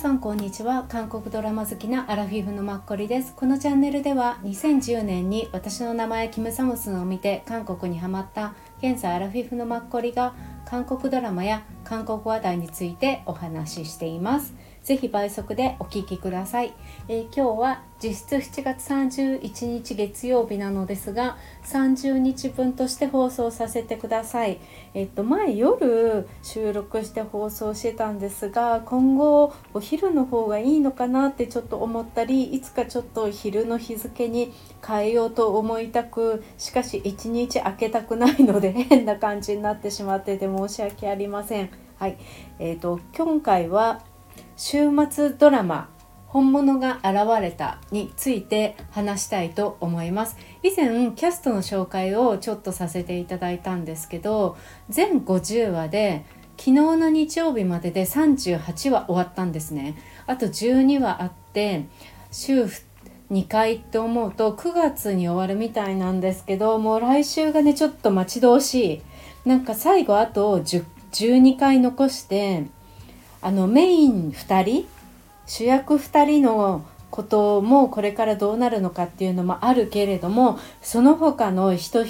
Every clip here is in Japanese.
さんこんにちは。韓国ドラマ好きなアラフィフのマッコリです。このチャンネルでは2010年に私の名前キム・サムスンを見て韓国にハマった現在アラフィフのマッコリが韓国ドラマや韓国話題についてお話ししています。ぜひ倍速でお聴きください、えー、今日は実質7月31日月曜日なのですが30日分として放送させてください。えっと前夜収録して放送してたんですが今後お昼の方がいいのかなってちょっと思ったりいつかちょっと昼の日付に変えようと思いたくしかし1日空けたくないので変な感じになってしまってて申し訳ありません。はい。えーと今回は週末ドラマ本物が現れたについて話したいと思います。以前キャストの紹介をちょっとさせていただいたんですけど全50話で昨日の日曜日までで38話終わったんですね。あと12話あって週2回って思うと9月に終わるみたいなんですけどもう来週がねちょっと待ち遠しい。なんか最後あと12回残してあのメイン2人主役2人のこともこれからどうなるのかっていうのもあるけれどもその他の人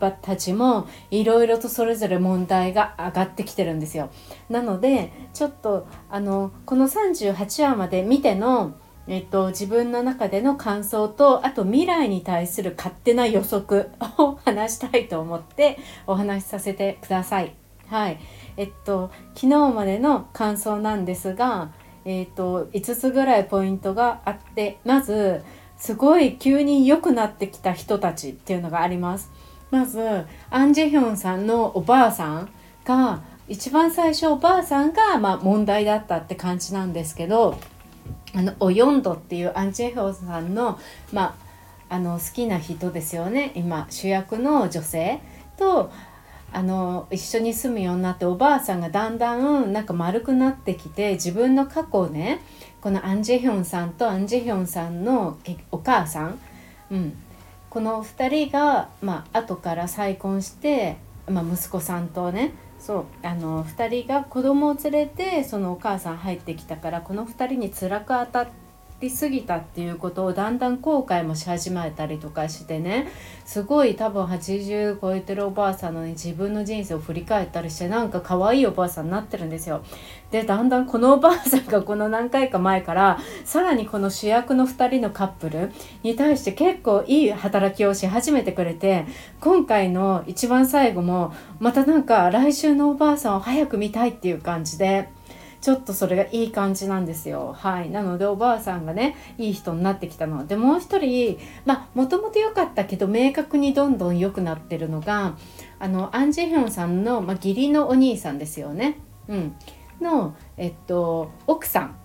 たちもいろいろとそれぞれ問題が上がってきてるんですよ。なのでちょっとあのこの38話まで見てのえっと、自分の中での感想とあと未来に対する勝手な予測を話したいと思ってお話しさせてください。はい、えっと昨日までの感想なんですが、えっと5つぐらいポイントがあってまずすごい急に良くなってきた人たちっていうのがあります。まずアン・ジェヒョンさんのおばあさんが一番最初おばあさんがまあ問題だったって感じなんですけどあのオヨンドっていうアン・ジェヒョンさんの,、まあ、あの好きな人ですよね今主役の女性とあの一緒に住むようになっておばあさんがだんだんなんか丸くなってきて自分の過去をねこのアン・ジェヒョンさんとアン・ジェヒョンさんのお母さん、うん、この2人が、まあ後から再婚して、まあ、息子さんとねそうあの2人が子供を連れてそのお母さん入ってきたからこの2人に辛く当たっ。りすぎたっていうことをだんだん後悔もし始めたりとかしてねすごい多分80超えてるおばあさんのに自分の人生を振り返ったりしてなんか可愛いおばあさんになってるんですよ。でだんだんこのおばあさんがこの何回か前からさらにこの主役の2人のカップルに対して結構いい働きをし始めてくれて今回の一番最後もまたなんか来週のおばあさんを早く見たいっていう感じで。ちょっとそれがいい感じなんですよ。はい。なのでおばあさんがねいい人になってきたのでもう一人まあもともと良かったけど明確にどんどん良くなってるのがあのアン・ジェヒョンさんの、まあ、義理のお兄さんですよね。うん。のえっと奥さん。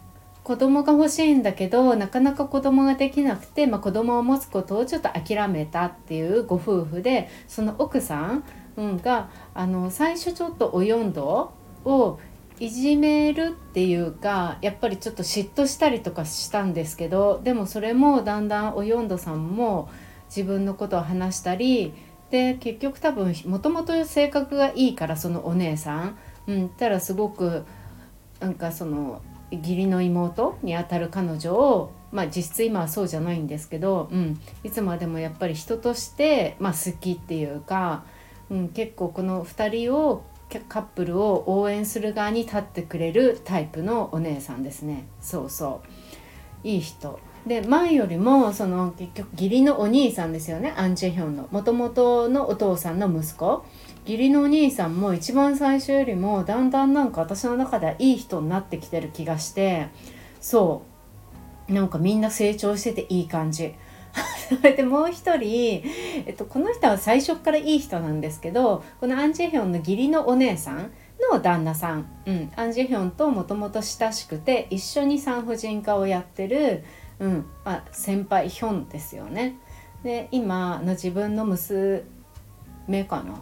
子供が欲しいんだけどなかなか子供ができなくて、まあ、子供を持つことをちょっと諦めたっていうご夫婦でその奥さん、うん、があの最初ちょっとお4度をいじめるっていうかやっぱりちょっと嫉妬したりとかしたんですけどでもそれもだんだんおよんどさんも自分のことを話したりで結局多分もともと性格がいいからそのお姉さん、うん、たらすごくなんかその義理の妹にあたる彼女をまあ実質今はそうじゃないんですけど、うん、いつまでもやっぱり人として、まあ、好きっていうか、うん、結構この2人をカップルを応援する側に立ってくれるタイプのお姉さんですね。そうそう。いい人。で前よりもその結局義理のお兄さんですよね。アン・ジェヒョンの。もともとのお父さんの息子。義理のお兄さんも一番最初よりもだんだんなんか私の中ではいい人になってきてる気がしてそう。なんかみんな成長してていい感じ。それでもう一人、えっと、この人は最初からいい人なんですけどこのアン・ジェヒョンの義理のお姉さんの旦那さん、うん、アン・ジェヒョンともともと親しくて一緒に産婦人科をやってる、うん。まあ、先輩ヒョンですよね。で今の自分の娘かな？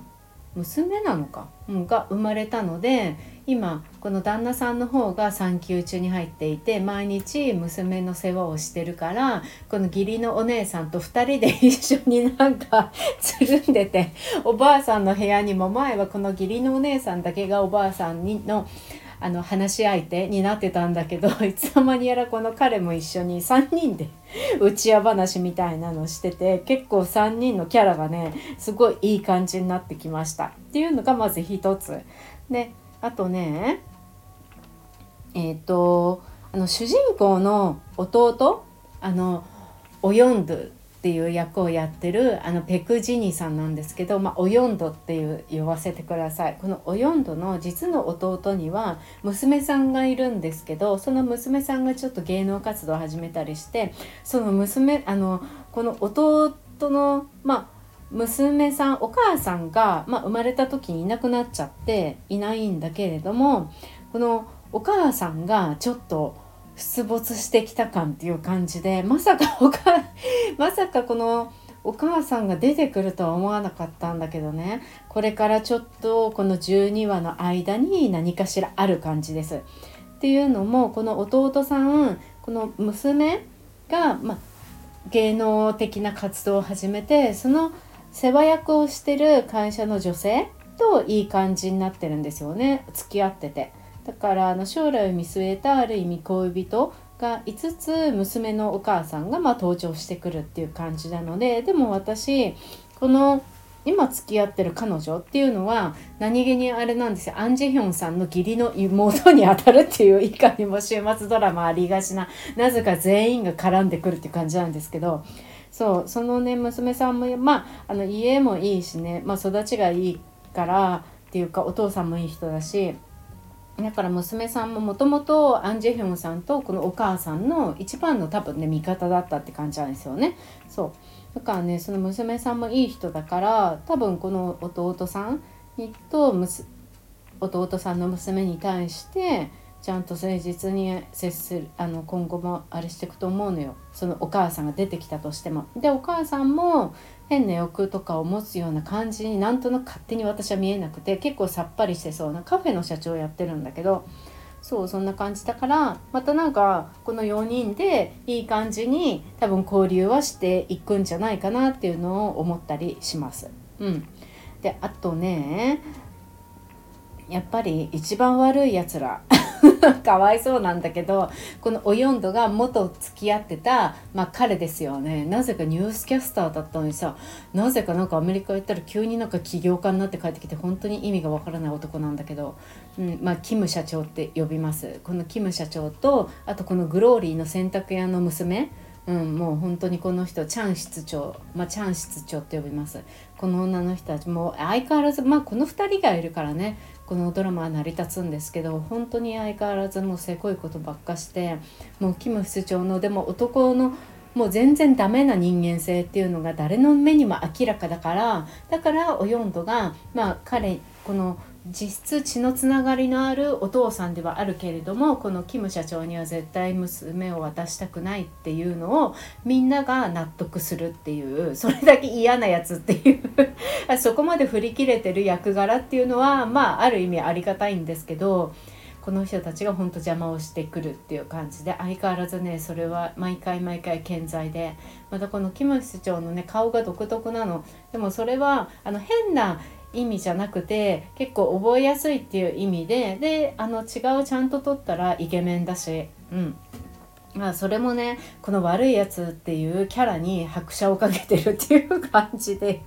娘なのか、うん、が生まれたので今この旦那さんの方が産休中に入っていて毎日娘の世話をしてるからこの義理のお姉さんと2人で 一緒になんかつるんでておばあさんの部屋にも前はこの義理のお姉さんだけがおばあさんにのあの話し相手になってたんだけど いつの間にやらこの彼も一緒に3人で 打ち合話みたいなのしてて結構3人のキャラがねすごいいい感じになってきましたっていうのがまず一つ。であとねえっ、ー、とあの主人公の弟あのオヨンドっていう役をやってるあのペクジニさんなんですけど、まあ、オヨンドっていう呼ばせてください。このオヨンドの実の弟には娘さんがいるんですけどその娘さんがちょっと芸能活動を始めたりしてその娘あのこの弟のまあ娘さんお母さんが、まあ、生まれた時にいなくなっちゃっていないんだけれどもこのお母さんがちょっと出没してきた感っていう感じでまさかおか まさかこのお母さんが出てくるとは思わなかったんだけどねこれからちょっとこの12話の間に何かしらある感じです。っていうのもこの弟さんこの娘が、ま芸能的な活動を始めてその世話役をしてる会社の女性といい感じになってるんですよね付き合ってて。だからあの将来を見据えたある意味恋人が5つ娘のお母さんがまあ登場してくるっていう感じなのででも私この今付き合ってる彼女っていうのは何気にあれなんですよ。アン・ジェヒョンさんの義理の妹にあたるっていういかにも週末ドラマありがちななぜか全員が絡んでくるっていう感じなんですけどそうそのね娘さんもまああの家もいいしね、まあ、育ちがいいからっていうかお父さんもいい人だしだから娘さんももともとアン・ジェヒョンさんとこのお母さんの一番の多分ね味方だったって感じなんですよね。そうだからねその娘さんもいい人だから多分この弟さんにと弟さんの娘に対してちゃんと誠実に接するあの今後もあれしていくと思うのよそのお母さんが出てきたとしても。でお母さんも変な欲とかを持つような感じになんとなく勝手に私は見えなくて結構さっぱりしてそうなカフェの社長やってるんだけどそうそんな感じだからまたなんかこの4人でいい感じに多分交流はしていくんじゃないかなっていうのを思ったりします。うん、であとねやっぱり一番悪いやつら かわいそうなんだけどこのおよんどが元付き合ってた、まあ、彼ですよね。なぜかニュースキャスターだったのにさなぜかなんかアメリカ行ったら急になんか起業家になって帰ってきて本当に意味がわからない男なんだけど、うんまあ、キム社長って呼びます。このキム社長とあとこのグローリーの洗濯屋の娘うん、もう本当にこの人チャン室長、まあ、チャン室長って呼びます。この女の人たちもう相変わらずまあこの2人がいるからね。このドラマは成り立つんですけど本当に相変わらずもうせこいことばっかしてもうキム室長のでも男のもう全然ダメな人間性っていうのが誰の目にも明らかだからだからオヨンドがまあ彼この実質血のつながりのあるお父さんではあるけれどもこのキム社長には絶対娘を渡したくないっていうのをみんなが納得するっていうそれだけ嫌なやつっていう。そこまで振り切れてる役柄っていうのはまあある意味ありがたいんですけどこの人たちが本当邪魔をしてくるっていう感じで相変わらずねそれは毎回毎回健在でまたこのキム室長のね顔が独特なの。でもそれはあの変な意味じゃなくて結構覚えやすいっていう意味でであの違うちゃんと取ったらイケメンだし。うん。まあそれもねこの悪いやつっていうキャラに拍車をかけてるっていう感じで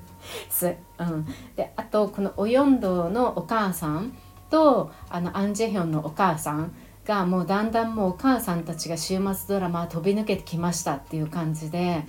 す。うん、であとこのオヨンドのお母さんとあのアン・ジェヒョンのお母さんがもうだんだんもうお母さんたちが週末ドラマ飛び抜けてきましたっていう感じで、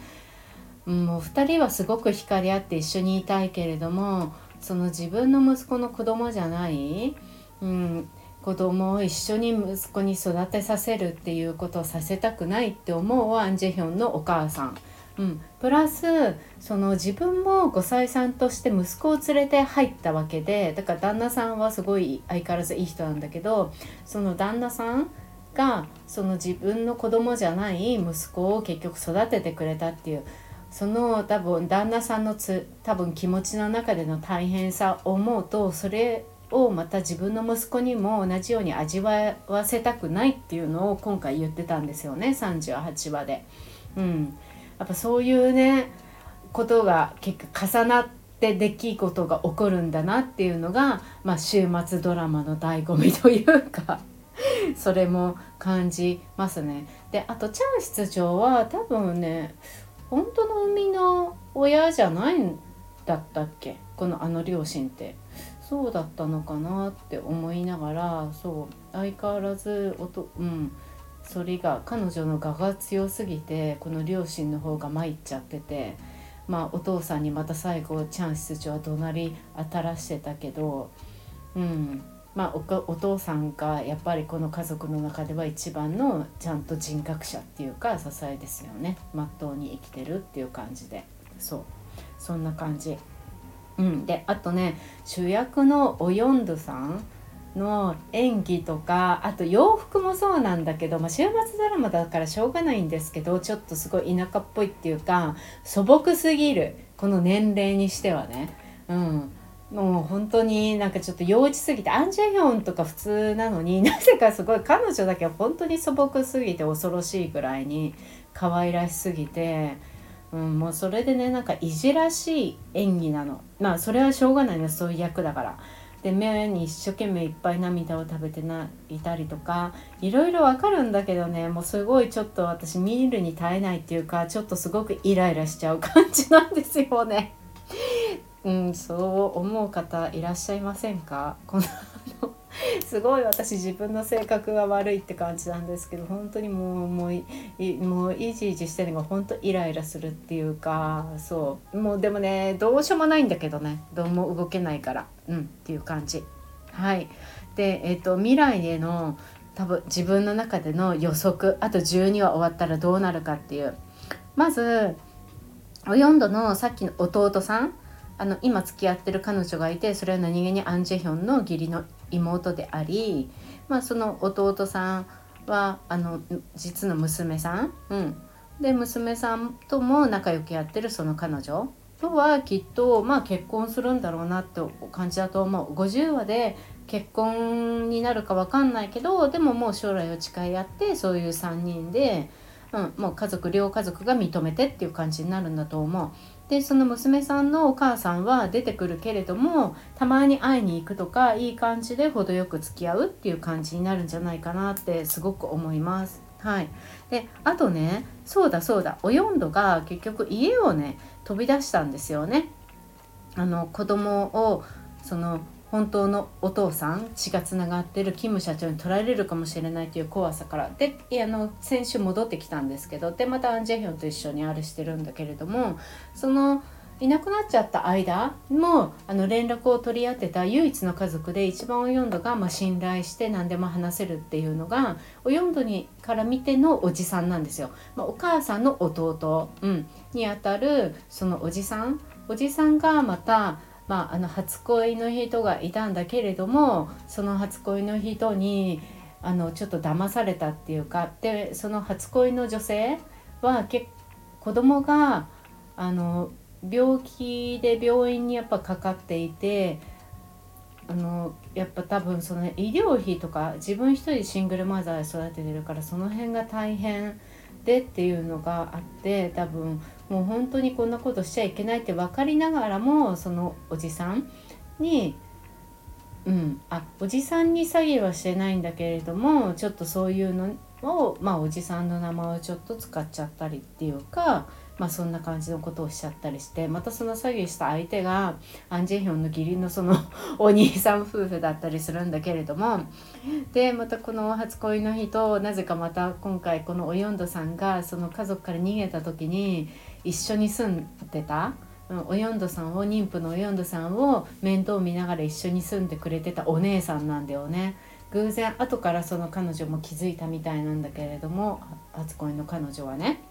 もう2人はすごく惹かれ合って一緒にいたいけれどもその自分の息子の子供じゃない、うん、子供を一緒に息子に育てさせるっていうことをさせたくないって思うアン・ジェヒョンのお母さん。うん、プラスその自分も5歳さんとして息子を連れて入ったわけでだから旦那さんはすごい相変わらずいい人なんだけどその旦那さんがその自分の子供じゃない息子を結局育ててくれたっていうその多分旦那さんのつ多分気持ちの中での大変さを思うとそれをまた自分の息子にも同じように味わわせたくないっていうのを今回言ってたんですよね38話で。うん、やっぱそういうねことが結果重なって出来事が起こるんだなっていうのが、まあ、週末ドラマの醍醐味というかそれも感じますね。であとチャン室長は多分ね本当の生みの親じゃないんだったっけ？このあの両親って。そうだったのかなって思いながらそう相変わらずおとうん。それが彼女の我が強すぎてこの両親の方が参っちゃっててまあお父さんにまた最後チャン室長は怒鳴り当たらしてたけどうん。まあお父さんがやっぱりこの家族の中では一番のちゃんと人格者っていうか支えですよね。まっとうに生きてるっていう感じで。そう。そんな感じ。うん、であとね主役のオヨンドさんの演技とかあと洋服もそうなんだけど、まあ、週末ドラマだからしょうがないんですけどちょっとすごい田舎っぽいっていうか素朴すぎる。この年齢にしてはね。うん。もう本当になんかちょっと幼稚すぎてアン・ジェヒョンとか普通なのに なぜかすごい彼女だけは本当に素朴すぎて恐ろしいぐらいに可愛らしすぎて、うん、もうそれでねなんかいじらしい演技なのまあそれはしょうがないねそういう役だから。で目に一生懸命いっぱい涙を食べてないたりとかいろいろわかるんだけどねもうすごいちょっと私見るに耐えないっていうかちょっとすごくイライラしちゃう感じなんですよね。うん、そう思う方いらっしゃいませんか？この すごい私自分の性格が悪いって感じなんですけど本当にもうもういもうイジイジしてるのが本当イライラするっていうかそう。もうでもねどうしようもないんだけどね。どうも動けないから。うんっていう感じ。はい。でえっ、ー、と未来への多分自分の中での予測。あと12話終わったらどうなるかっていう。まずお4度のさっきの弟さんあの今付き合ってる彼女がいてそれは何気にアン・ジェヒョンの義理の妹であり、まあ、その弟さんはあの実の娘さん、うん、で娘さんとも仲良くやってるその彼女とはきっと、まあ、結婚するんだろうなって感じだと思う50話で結婚になるか分かんないけどでももう将来を誓い合ってそういう3人で、うん、もう家族両家族が認めてっていう感じになるんだと思う。でその娘さんのお母さんは出てくるけれどもたまに会いに行くとかいい感じで程よく付き合うっていう感じになるんじゃないかなってすごく思います。はい、であとねそうだそうだおよんどが結局家をね飛び出したんですよね。あの子供をその本当のお父さん血がつながってるキム社長に取られるかもしれないという怖さからであの先週戻ってきたんですけどでまたアン・ジェヒョンと一緒にあれしてるんだけれどもそのいなくなっちゃった間もあの連絡を取り合ってた唯一の家族で一番およんどがまあ信頼して何でも話せるっていうのがおよんどにから見てのおじさんなんですよ。まあ、お母さんの弟、うん、にあたるそのおじさんおじさんがまたまあ、あの初恋の人がいたんだけれどもその初恋の人にあのちょっと騙されたっていうかでその初恋の女性はけ子供があの病気で病院にやっぱかかっていてあのやっぱ多分その医療費とか自分一人シングルマザーで育ててるからその辺が大変でっていうのがあって多分もう本当にこんなことしちゃいけないって分かりながらもそのおじさんにうんあおじさんに詐欺はしてないんだけれどもちょっとそういうのをまあおじさんの名前をちょっと使っちゃったりっていうかまあ、そんな感じのことをしちゃったりしてまたその詐欺した相手がアン・ジェヒョンの義理のその お兄さん夫婦だったりするんだけれどもでまたこの初恋の日となぜかまた今回このおよんどさんがその家族から逃げた時に一緒に住んでた？およんどさんを妊婦のおよんどさんを面倒見ながら一緒に住んでくれてたお姉さんなんだよね。偶然後からその彼女も気づいたみたいなんだけれども初恋の彼女はね。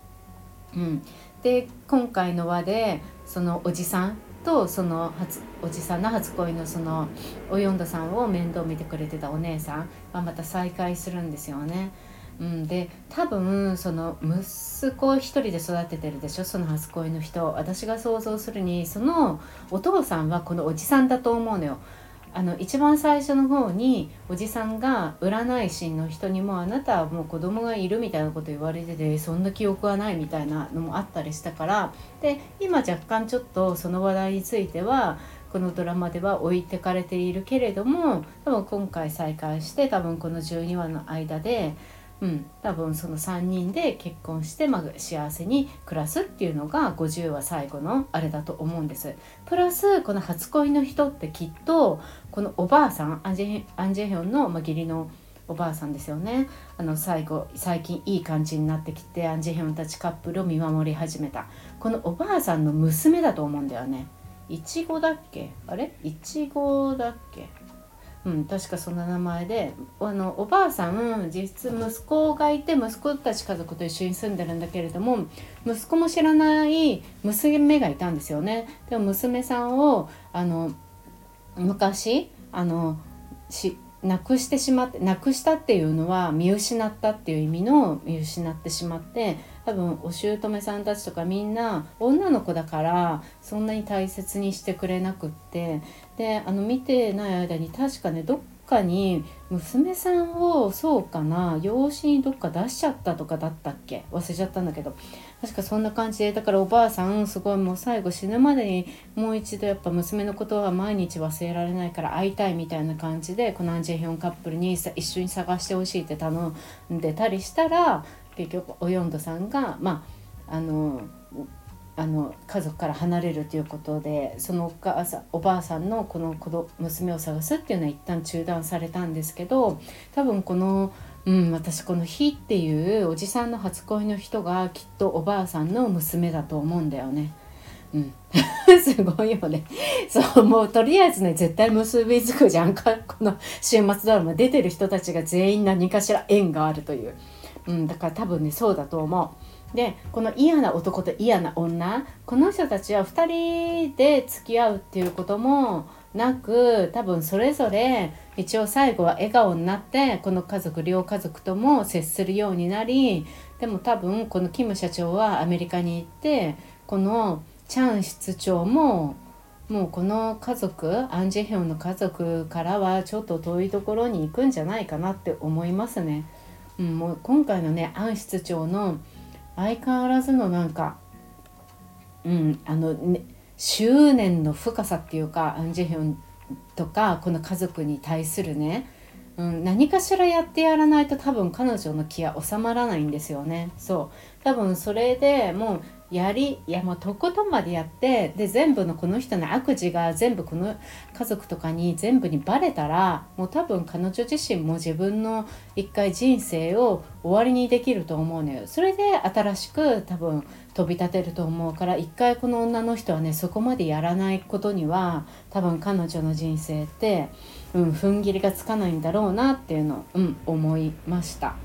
うん、で今回の輪でそのおじさんとその初おじさんの初恋のそのおよんださんを面倒見てくれてたお姉さんはまた再会するんですよね。うん、で多分その息子一人で育ててるでしょその初恋の人私が想像するにそのお父さんはこのおじさんだと思うのよ。あの一番最初の方におじさんが占い師の人にも「あなたはもう子供がいる」みたいなこと言われててそんな記憶はないみたいなのもあったりしたからで今若干ちょっとその話題についてはこのドラマでは置いてかれているけれども多分今回再会して多分この12話の間で、うん、多分その3人で結婚して、まあ、幸せに暮らすっていうのが50話最後のあれだと思うんです。プラスこの初恋の人ってきっとこのおばあさんアンジェアンジェヒョンの、まあ、義理のおばあさんですよね。あの最後最近いい感じになってきてアンジェヒョンたちカップルを見守り始めた。このおばあさんの娘だと思うんだよね。いちごだっけ？あれ？いちごだっけ？うん確かそんな名前であのおばあさん実質息子がいて息子たち家族と一緒に住んでるんだけれども息子も知らない娘がいたんですよね。でも娘さんをあの昔あのしなくしてしまってなくしたっていうのは見失ったっていう意味の見失ってしまって多分お姑さんたちとかみんな女の子だからそんなに大切にしてくれなくって。であの見てない間に確かねどっかに娘さんをそうかな養子にどっか出しちゃったとかだったっけ？忘れちゃったんだけど。確かそんな感じでだからおばあさんすごいもう最後死ぬまでにもう一度やっぱ娘のことは毎日忘れられないから会いたいみたいな感じでこのアンジェヒョンカップルに一緒に探してほしいって頼んでたりしたら結局およんどさんがまああのあの家族から離れるということでそのお母さんおばあさんのこの子ど娘を探すっていうのは一旦中断されたんですけど多分この、うん、私この「ひ」っていうおじさんの初恋の人がきっとおばあさんの娘だと思うんだよね。うん、すごいよね。そう、もうとりあえずね、絶対結びつくじゃんか。この週末ドラマ出てる人たちが全員何かしら縁があるという。うん、だから多分ね、そうだと思う。でこの嫌な男と嫌な女この人たちは2人で付き合うっていうこともなく多分それぞれ一応最後は笑顔になってこの家族両家族とも接するようになりでも多分このキム社長はアメリカに行ってこのチャン室長ももうこの家族アン・ジェヒョンの家族からはちょっと遠いところに行くんじゃないかなって思いますね。うん、もう今回のねアン室長の相変わらずのなんかうんあの、ね、執念の深さっていうかアン・ジェヒョンとかこの家族に対するね、うん、何かしらやってやらないと多分彼女の気は収まらないんですよね。そう。多分それでもうやりいやもうとことんまでやってで全部のこの人の悪事が全部この家族とかに全部にバレたらもう多分彼女自身も自分の一回人生を終わりにできると思うのよそれで新しく多分飛び立てると思うから一回この女の人はねそこまでやらないことには多分彼女の人生って、うん、踏ん切りがつかないんだろうなっていうのを、うん、思いました。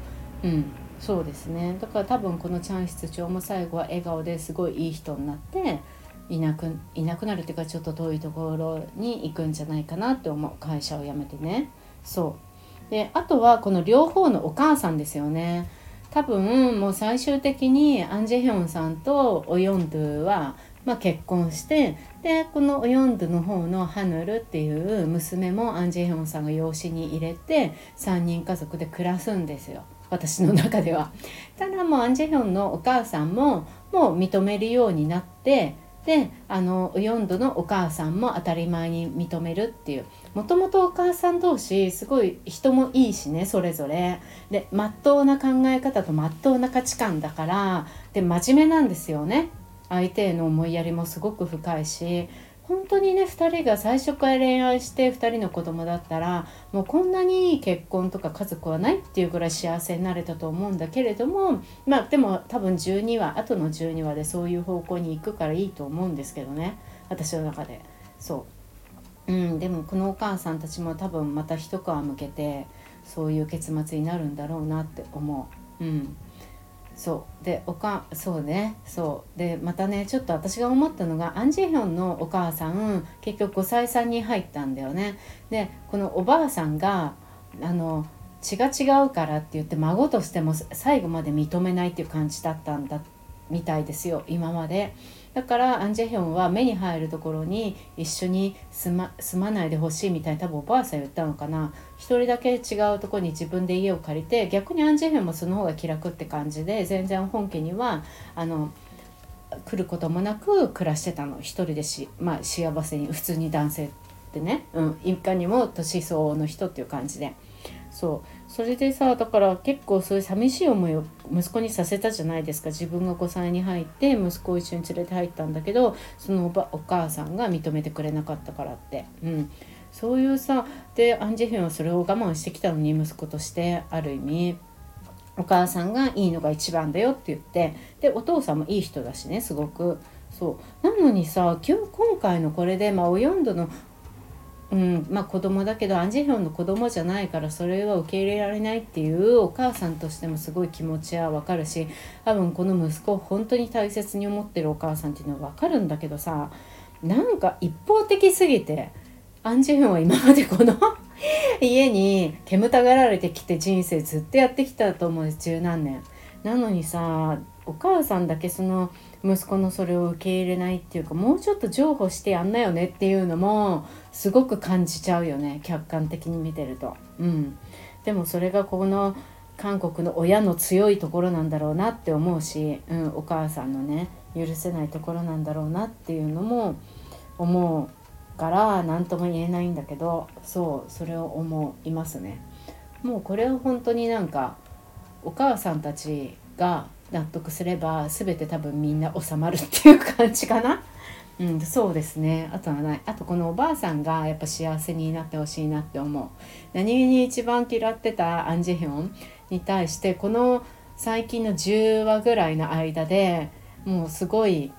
うんそうですね。だから多分このチャン室長も最後は笑顔ですごいいい人になっていなくいなくなるっていうかちょっと遠いところに行くんじゃないかなって思う会社を辞めてね。そう。であとはこの両方のお母さんですよね。多分もう最終的にアン・ジェヒョンさんとオヨンドゥは、まあ、結婚してでこのオヨンドゥの方のハヌルっていう娘もアン・ジェヒョンさんが養子に入れて3人家族で暮らすんですよ。私の中では。ただもうアン・ジェヒョンのお母さんももう認めるようになってであの4度のお母さんも当たり前に認めるっていう。もともとお母さん同士すごい人もいいしねそれぞれ。でまっとうな考え方とまっとうな価値観だから。で真面目なんですよね。相手への思いやりもすごく深いし。本当にね2人が最初から恋愛して2人の子供だったらもうこんなに結婚とか家族はないっていうぐらい幸せになれたと思うんだけれどもまあでも多分12話後の12話でそういう方向に行くからいいと思うんですけどね私の中でそう。うん、でもこのお母さんたちも多分また一皮向けてそういう結末になるんだろうなって思う。うんそう。でおかそうね。そう。でまたねちょっと私が思ったのがアン・ジェヒョンのお母さん結局5歳さんに入ったんだよね。でこのおばあさんがあの血が違うからって言って孫としても最後まで認めないっていう感じだったんだみたいですよ今まで。だからアン・ジェヒョンは目に入るところに一緒に住ま住まないでほしいみたいに多分おばあさん言ったのかな。一人だけ違うとこに自分で家を借りて逆にアン・ジェヒョンもその方が気楽って感じで全然本家にはあの来ることもなく暮らしてたの。一人でし、まあ、幸せに普通に男性ってね、うん、いかにも年相応の人っていう感じで。そう。それでさだから結構そういう寂しい思いを息子にさせたじゃないですか。自分が5歳に入って息子を一緒に連れて入ったんだけどそのおばお母さんが認めてくれなかったからって。うん。そういうさでアン・ジェヒョンはそれを我慢してきたのに息子としてある意味。お母さんがいいのが一番だよって言って。でお父さんもいい人だしねすごく。そう。なのにさ今日今回のこれで、まあ、お4度のうんまあ、子供だけどアン・ジェヒョンの子供じゃないからそれは受け入れられないっていうお母さんとしてもすごい気持ちはわかるし多分この息子を本当に大切に思ってるお母さんっていうのはわかるんだけどさなんか一方的すぎてアン・ジェヒョンは今までこの 家に煙たがられてきて人生ずっとやってきたと思う十何年。なのにさお母さんだけその息子のそれを受け入れないっていうかもうちょっと譲歩してやんなよねっていうのもすごく感じちゃうよね客観的に見てると。うん、でもそれがこの韓国の親の強いところなんだろうなって思うし、うん、お母さんのね許せないところなんだろうなっていうのも思うから何とも言えないんだけどそうそれを思いますね。もうこれは本当になんかお母さんたちが納得すれば全て多分みんな収まるっていう感じかな。うん、そうですね。あとはない。あとこのおばあさんがやっぱ幸せになってほしいなって思う。何気に一番嫌ってたアン・ジェヒョンに対してこの最近の10話ぐらいの間でもうすごい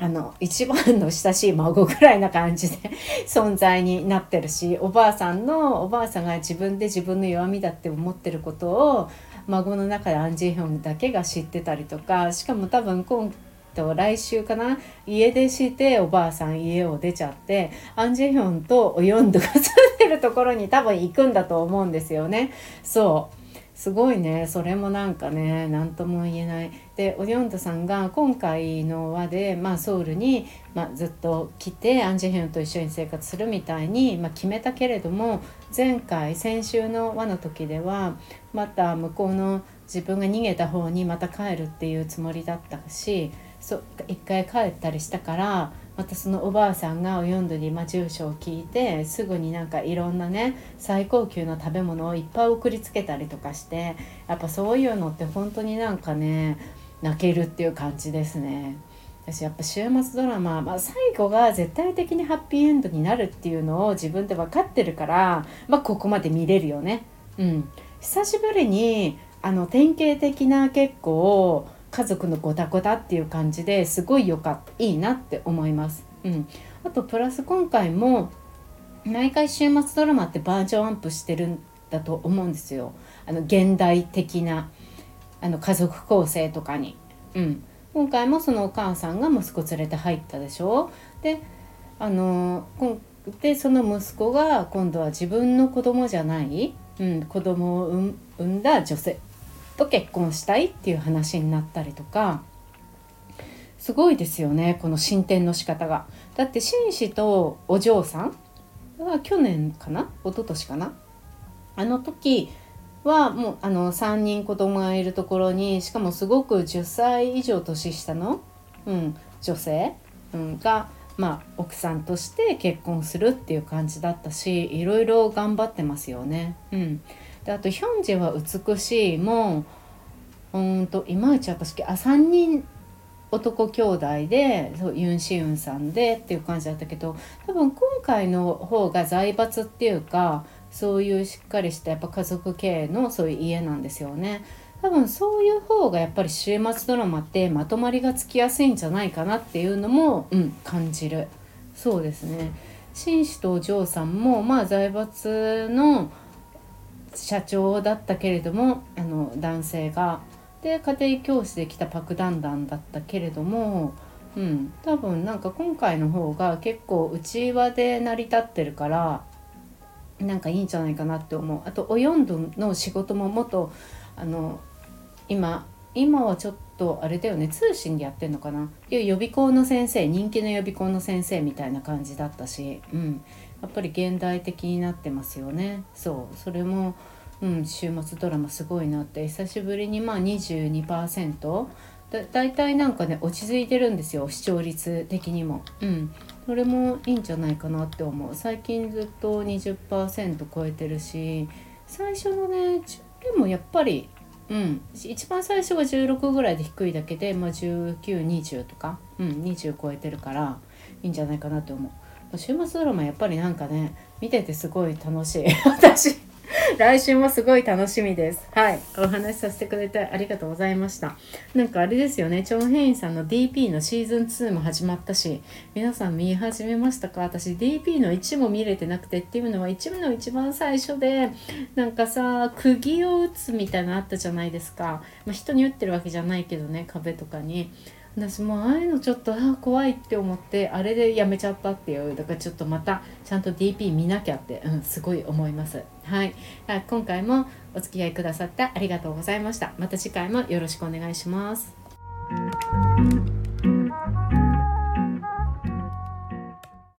あの一番の親しい孫ぐらいな感じで 存在になってるしおばあさんのおばあさんが自分で自分の弱みだって思ってることを孫の中でアン・ジェヒョンだけが知ってたりとかしかも多分今と来週かな家出しておばあさん家を出ちゃってアン・ジェヒョンとおヨンドが住んでるところに多分行くんだと思うんですよね。そうすごいね。それもなんかね何とも言えない。でオリオントさんが今回の輪で、まあ、ソウルに、まあ、ずっと来てアン・ジェヒョンと一緒に生活するみたいに、まあ、決めたけれども前回先週の輪の時ではまた向こうの自分が逃げた方にまた帰るっていうつもりだったしそ一回帰ったりしたからまたそのおばあさんがおよんどに、ま住所を聞いてすぐになんかいろんなね最高級の食べ物をいっぱい送りつけたりとかしてやっぱそういうのって本当になんかね泣けるっていう感じですね。私やっぱ週末ドラマ、まあ、最後が絶対的にハッピーエンドになるっていうのを自分で分かってるから、まあ、ここまで見れるよね。うん、久しぶりにあの典型的な結構家族のごたごたっていう感じですごいよかったいいなって思います。うん、あとプラス今回も毎回週末ドラマってバージョンアップしてるんだと思うんですよ。あの現代的なあの家族構成とかに。うん、今回もそのお母さんが息子連れて入ったでしょ？であのでその息子が今度は自分の子供じゃない、うん、子供を産んだ女性と結婚したいっていう話になったりとかすごいですよねこの進展の仕方が。だって紳士とお嬢さんは去年かな一昨年かなあの時はもうあの3人子供がいるところにしかもすごく10歳以上年下の、うん、女性、うん、が、まあ、奥さんとして結婚するっていう感じだったしいろいろ頑張ってますよね。うんであとヒョンジェは美しいもうんといまいち私あ3人男兄弟でそうユン・シウンさんでっていう感じだったけど多分今回の方が財閥っていうかそういうしっかりしたやっぱ家族経営のそういう家なんですよね。多分そういう方がやっぱり週末ドラマってまとまりがつきやすいんじゃないかなっていうのも、うん、感じるそうですね紳士とお嬢さんもまあ財閥の社長だったけれどもあの男性が。で家庭教師で来たパク・ダンダンだったけれども、うん、多分なんか今回の方が結構内輪で成り立ってるからなんかいいんじゃないかなって思う。あとおヨンドの仕事ももっとあの今今はちょっとあれだよね通信でやってんのかな？予備校の先生人気の予備校の先生みたいな感じだったし、うん、やっぱり現代的になってますよね。そう。それも、うん、週末ドラマすごいなって。久しぶりにまあ22%だ大体なんかね落ち着いてるんですよ。視聴率的にも。うん。それもいいんじゃないかなって思う。最近ずっと20%超えてるし最初のねでもやっぱりうん。一番最初は16ぐらいで低いだけで、まあ、1920とか、うん、20超えてるからいいんじゃないかなって思う。週末ドラマやっぱりなんかね見ててすごい楽しい 私来週もすごい楽しみです。はい。お話しさせてくれてありがとうございました。なんかあれですよね、チョン・ヘインさんの DP のシーズン2も始まったし、皆さん見始めましたか？私 DP の1も見れてなくてっていうのは1の一番最初で、なんかさ、釘を打つみたいなのあったじゃないですか。まあ、人に打ってるわけじゃないけどね、壁とかに。私もああいうのちょっとあ怖いって思ってあれでやめちゃったっていうだからちょっとまたちゃんと DP 見なきゃって、うん、すごい思います。はい。今回もお付き合いくださってありがとうございました。また次回もよろしくお願いします。